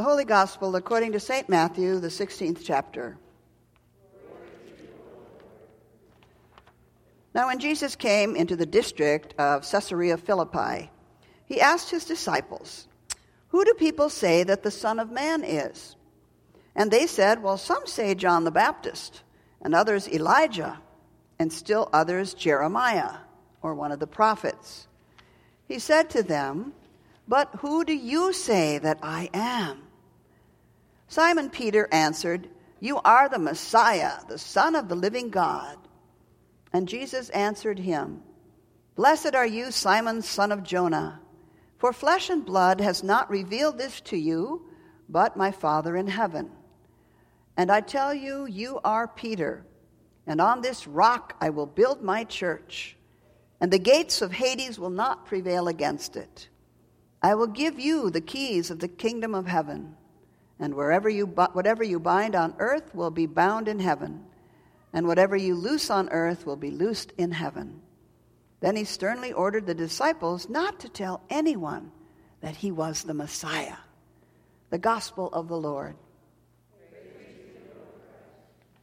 The Holy Gospel according to St. Matthew, the 16th chapter. Now, when Jesus came into the district of Caesarea Philippi, he asked his disciples, Who do people say that the Son of Man is? And they said, Well, some say John the Baptist, and others Elijah, and still others Jeremiah, or one of the prophets. He said to them, But who do you say that I am? Simon Peter answered, You are the Messiah, the Son of the living God. And Jesus answered him, Blessed are you, Simon, son of Jonah, for flesh and blood has not revealed this to you, but my Father in heaven. And I tell you, you are Peter, and on this rock I will build my church, and the gates of Hades will not prevail against it. I will give you the keys of the kingdom of heaven, and wherever you, whatever you bind on earth will be bound in heaven and whatever you loose on earth will be loosed in heaven. Then he sternly ordered the disciples not to tell anyone that he was the Messiah. The gospel of the Lord.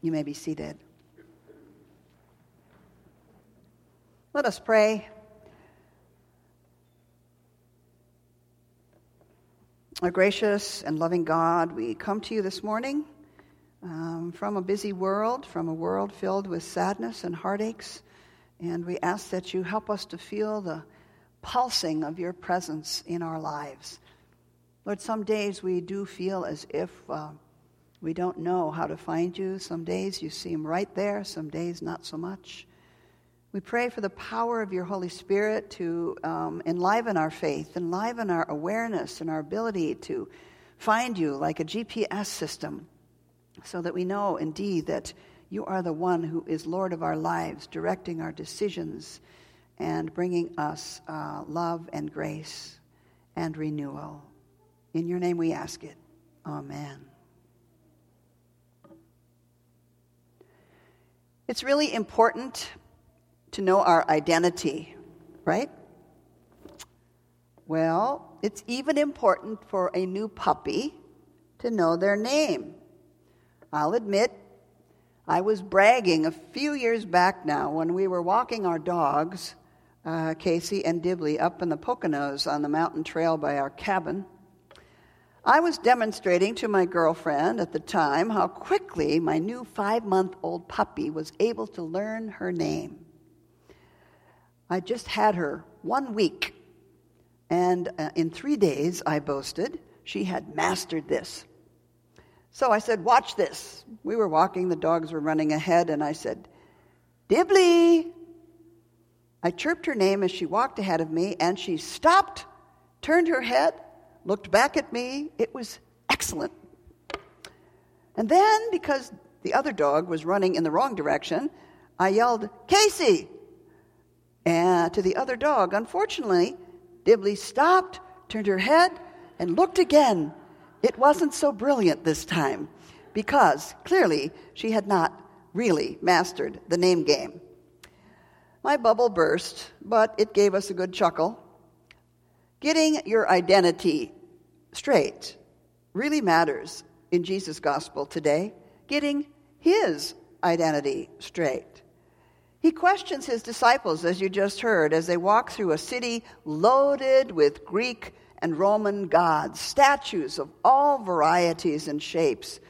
You may be seated. Let us pray. Our gracious and loving God, we come to you this morning um, from a busy world, from a world filled with sadness and heartaches. And we ask that you help us to feel the pulsing of your presence in our lives. Lord, some days we do feel as if uh, we don't know how to find you. Some days you seem right there, some days not so much. We pray for the power of your Holy Spirit to um, enliven our faith, enliven our awareness and our ability to find you like a GPS system so that we know indeed that you are the one who is Lord of our lives, directing our decisions and bringing us uh, love and grace and renewal. In your name we ask it. Amen. It's really important to know our identity, right? Well, it's even important for a new puppy to know their name. I'll admit, I was bragging a few years back now when we were walking our dogs, uh, Casey and Dibley, up in the Poconos on the mountain trail by our cabin. I was demonstrating to my girlfriend at the time how quickly my new five month old puppy was able to learn her name. I just had her one week, and uh, in three days, I boasted, she had mastered this. So I said, Watch this. We were walking, the dogs were running ahead, and I said, Dibley. I chirped her name as she walked ahead of me, and she stopped, turned her head, looked back at me. It was excellent. And then, because the other dog was running in the wrong direction, I yelled, Casey! And to the other dog. Unfortunately, Dibley stopped, turned her head, and looked again. It wasn't so brilliant this time because clearly she had not really mastered the name game. My bubble burst, but it gave us a good chuckle. Getting your identity straight really matters in Jesus' gospel today. Getting his identity straight. He questions his disciples, as you just heard, as they walk through a city loaded with Greek and Roman gods, statues of all varieties and shapes.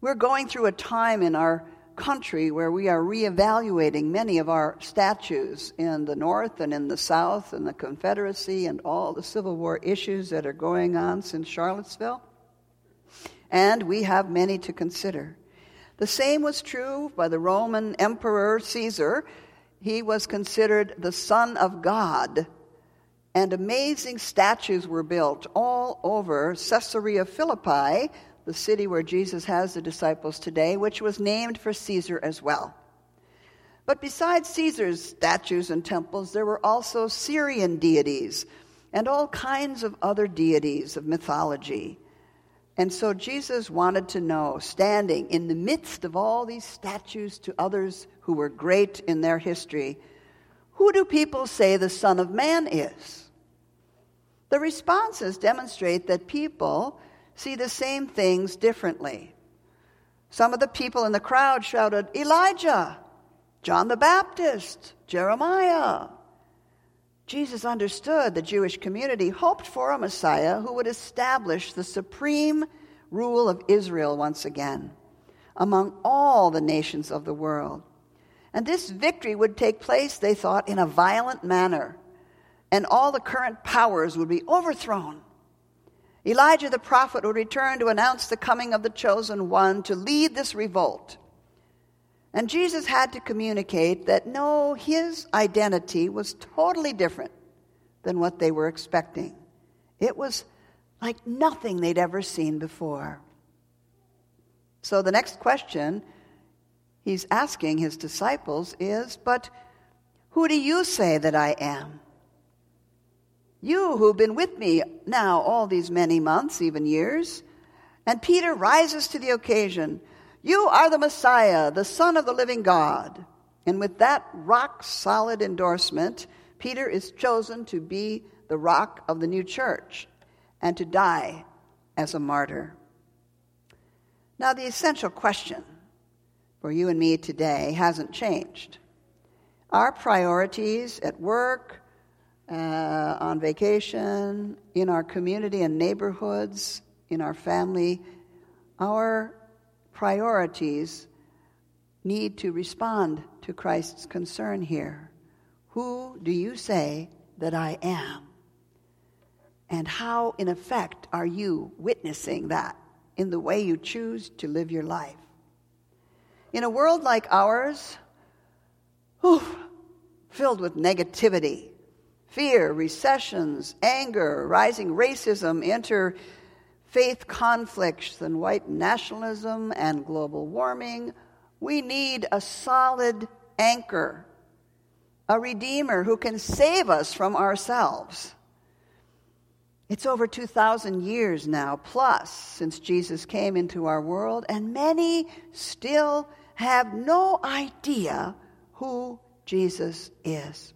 We're going through a time in our country where we are reevaluating many of our statues in the North and in the South and the Confederacy and all the Civil War issues that are going on since Charlottesville. And we have many to consider. The same was true by the Roman Emperor Caesar. He was considered the Son of God and amazing statues were built all over Caesarea Philippi, the city where Jesus has the disciples today, which was named for Caesar as well. But besides Caesar's statues and temples, there were also Syrian deities and all kinds of other deities of mythology. And so Jesus wanted to know, standing in the midst of all these statues to others who were great in their history, who do people say the Son of Man is? The responses demonstrate that people see the same things differently. Some of the people in the crowd shouted, Elijah, John the Baptist, Jeremiah. Jesus understood the Jewish community hoped for a Messiah who would establish the supreme rule of Israel once again among all the nations of the world. And this victory would take place, they thought, in a violent manner, and all the current powers would be overthrown. Elijah the prophet would return to announce the coming of the chosen one to lead this revolt. And Jesus had to communicate that no, his identity was totally different than what they were expecting. It was like nothing they'd ever seen before. So the next question he's asking his disciples is But who do you say that I am? You who've been with me now all these many months, even years. And Peter rises to the occasion. You are the Messiah, the Son of the living God. And with that rock solid endorsement, Peter is chosen to be the rock of the new church and to die as a martyr. Now, the essential question for you and me today hasn't changed. Our priorities at work, uh, on vacation, in our community and neighborhoods, in our family, our priorities need to respond to Christ's concern here. Who do you say that I am? And how, in effect, are you witnessing that in the way you choose to live your life? In a world like ours, filled with negativity, fear, recessions, anger, rising racism, enter faith conflicts and white nationalism and global warming, we need a solid anchor, a redeemer who can save us from ourselves. It's over 2,000 years now, plus, since Jesus came into our world, and many still have no idea who Jesus is.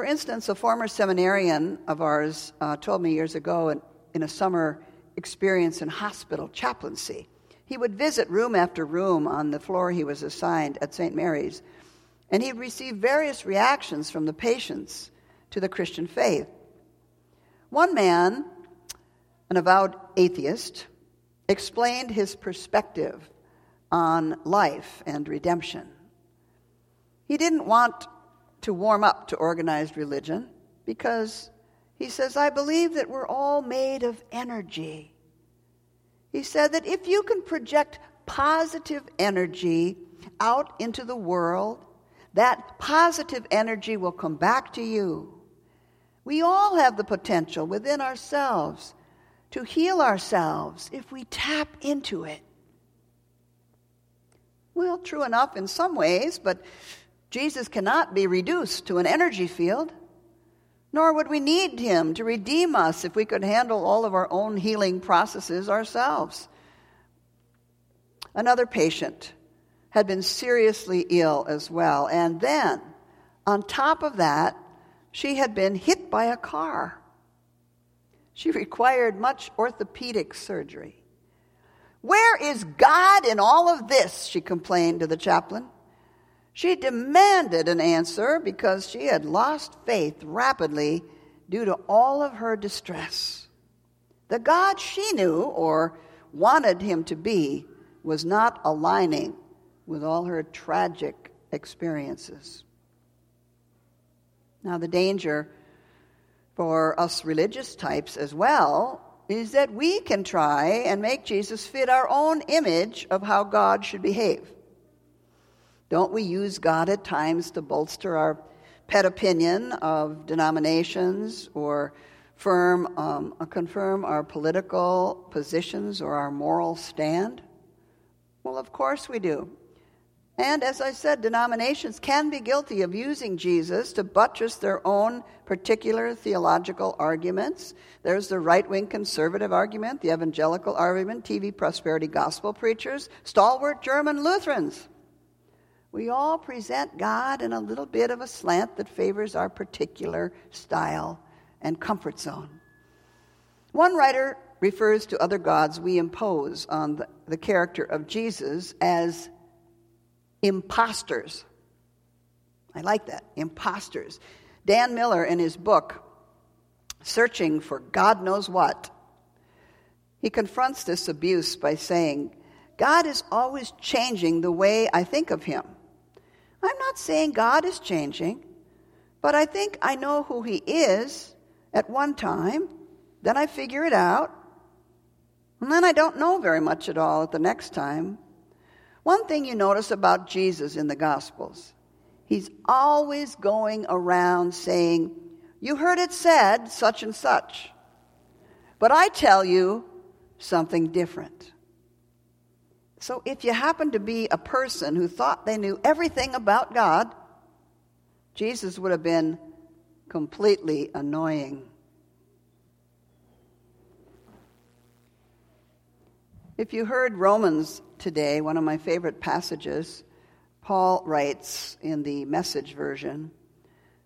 For instance, a former seminarian of ours uh, told me years ago in, in a summer experience in hospital chaplaincy, he would visit room after room on the floor he was assigned at St. Mary's, and he received various reactions from the patients to the Christian faith. One man, an avowed atheist, explained his perspective on life and redemption. He didn't want to warm up to organized religion because he says, I believe that we're all made of energy. He said that if you can project positive energy out into the world, that positive energy will come back to you. We all have the potential within ourselves to heal ourselves if we tap into it. Well, true enough in some ways, but Jesus cannot be reduced to an energy field, nor would we need him to redeem us if we could handle all of our own healing processes ourselves. Another patient had been seriously ill as well, and then, on top of that, she had been hit by a car. She required much orthopedic surgery. Where is God in all of this? She complained to the chaplain. She demanded an answer because she had lost faith rapidly due to all of her distress. The God she knew or wanted him to be was not aligning with all her tragic experiences. Now, the danger for us religious types as well is that we can try and make Jesus fit our own image of how God should behave. Don't we use God at times to bolster our pet opinion of denominations or firm, um, confirm our political positions or our moral stand? Well, of course we do. And as I said, denominations can be guilty of using Jesus to buttress their own particular theological arguments. There's the right wing conservative argument, the evangelical argument, TV prosperity gospel preachers, stalwart German Lutherans. We all present God in a little bit of a slant that favors our particular style and comfort zone. One writer refers to other gods we impose on the, the character of Jesus as impostors. I like that, impostors. Don Miller, in his book, Searching for God Knows What, he confronts this abuse by saying, God is always changing the way I think of him. I'm not saying God is changing, but I think I know who he is at one time, then I figure it out, and then I don't know very much at all at the next time. One thing you notice about Jesus in the Gospels, he's always going around saying, You heard it said, such and such. But I tell you something different. So if you happen to be a person who thought they knew everything about God, Jesus would have been completely annoying. If you heard Romans today, one of my favorite passages, Paul writes in the message version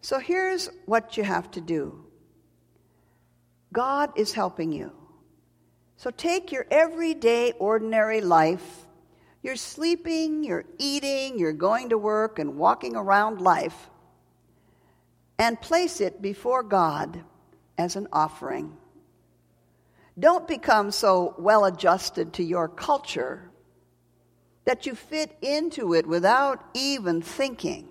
So here's what you have to do God is helping you. So take your everyday, ordinary life. You're sleeping, you're eating, you're going to work, and walking around life, and place it before God as an offering. Don't become so well adjusted to your culture that you fit into it without even thinking.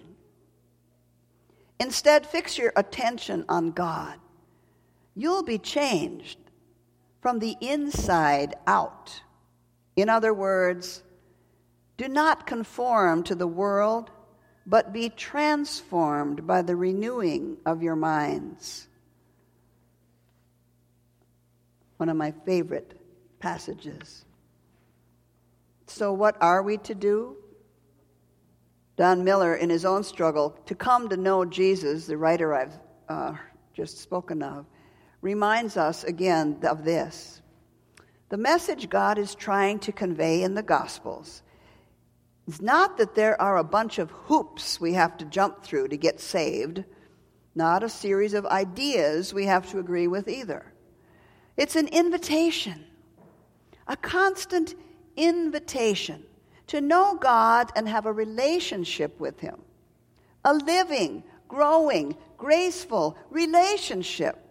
Instead, fix your attention on God. You'll be changed from the inside out. In other words, do not conform to the world, but be transformed by the renewing of your minds one of my favorite passages. So, what are we to do? Don Miller, in his own struggle to come to know Jesus, the writer I've uh, just spoken of, reminds us again of this. The message God is trying to convey in the Gospels is not that there are a bunch of hoops we have to jump through to get saved, not a series of ideas we have to agree with either. It's an invitation, a constant invitation to know God and have a relationship with Him. A living, growing, graceful relationship,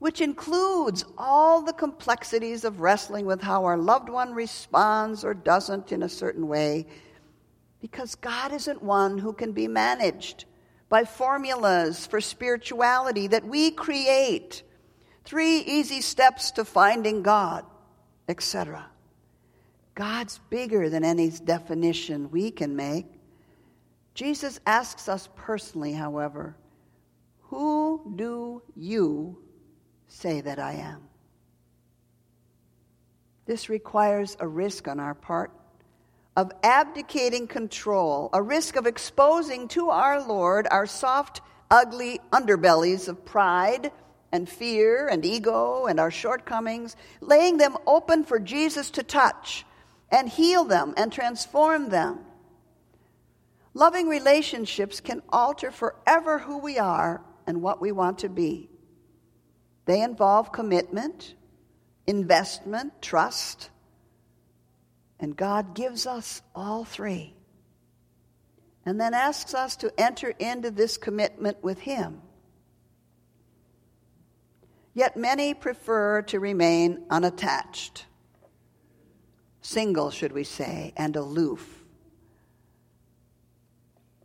which includes all the complexities of wrestling with how our loved one responds or doesn't in a certain way, because God isn't one who can be managed by formulas for spirituality that we create Three easy steps to finding God, etc. God's bigger than any definition we can make. Jesus asks us personally, however, Who do you say that I am? This requires a risk on our part of abdicating control, a risk of exposing to our Lord our soft, ugly underbellies of pride and fear and ego and our shortcomings, laying them open for Jesus to touch and heal them and transform them. Loving relationships can alter forever who we are and what we want to be. They involve commitment, investment, trust, and God gives us all three. And then asks us to enter into this commitment with Him Yet many prefer to remain unattached, single, should we say, and aloof.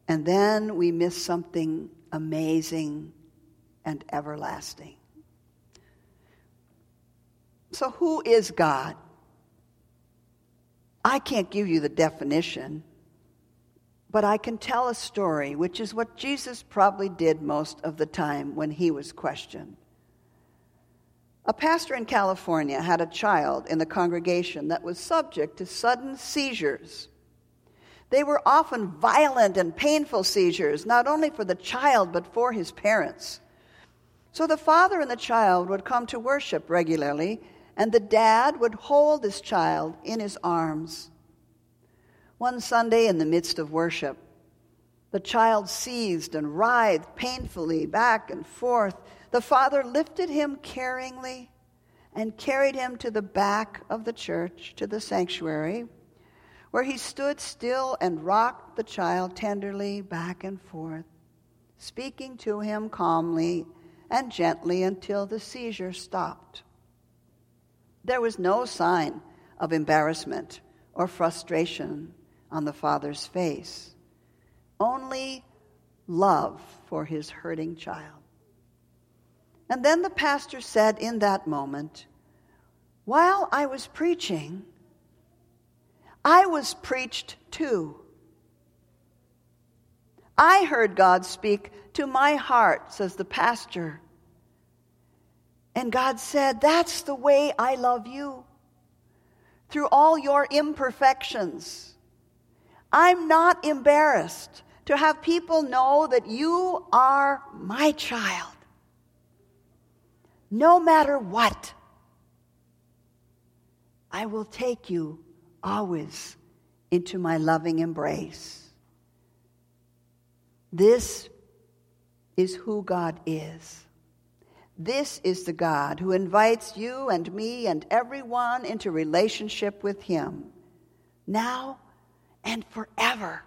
And then we miss something amazing and everlasting. So, who is God? I can't give you the definition, but I can tell a story, which is what Jesus probably did most of the time when he was questioned. A pastor in California had a child in the congregation that was subject to sudden seizures. They were often violent and painful seizures, not only for the child, but for his parents. So the father and the child would come to worship regularly, and the dad would hold his child in his arms. One Sunday, in the midst of worship, the child seized and writhed painfully back and forth the father lifted him caringly, and carried him to the back of the church, to the sanctuary, where he stood still and rocked the child tenderly back and forth, speaking to him calmly and gently until the seizure stopped. There was no sign of embarrassment or frustration on the father's face, only love for his hurting child. And then the pastor said in that moment, While I was preaching, I was preached to. I heard God speak to my heart, says the pastor. And God said, That's the way I love you. Through all your imperfections, I'm not embarrassed to have people know that you are my child no matter what. I will take you always into my loving embrace. This is who God is. This is the God who invites you and me and everyone into relationship with Him, now and forever.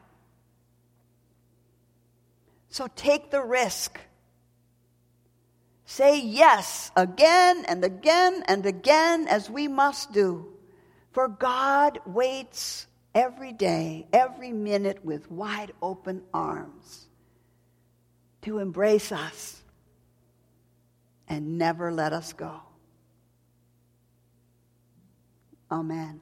So take the risk Say yes again and again and again, as we must do. For God waits every day, every minute with wide open arms to embrace us and never let us go. Amen.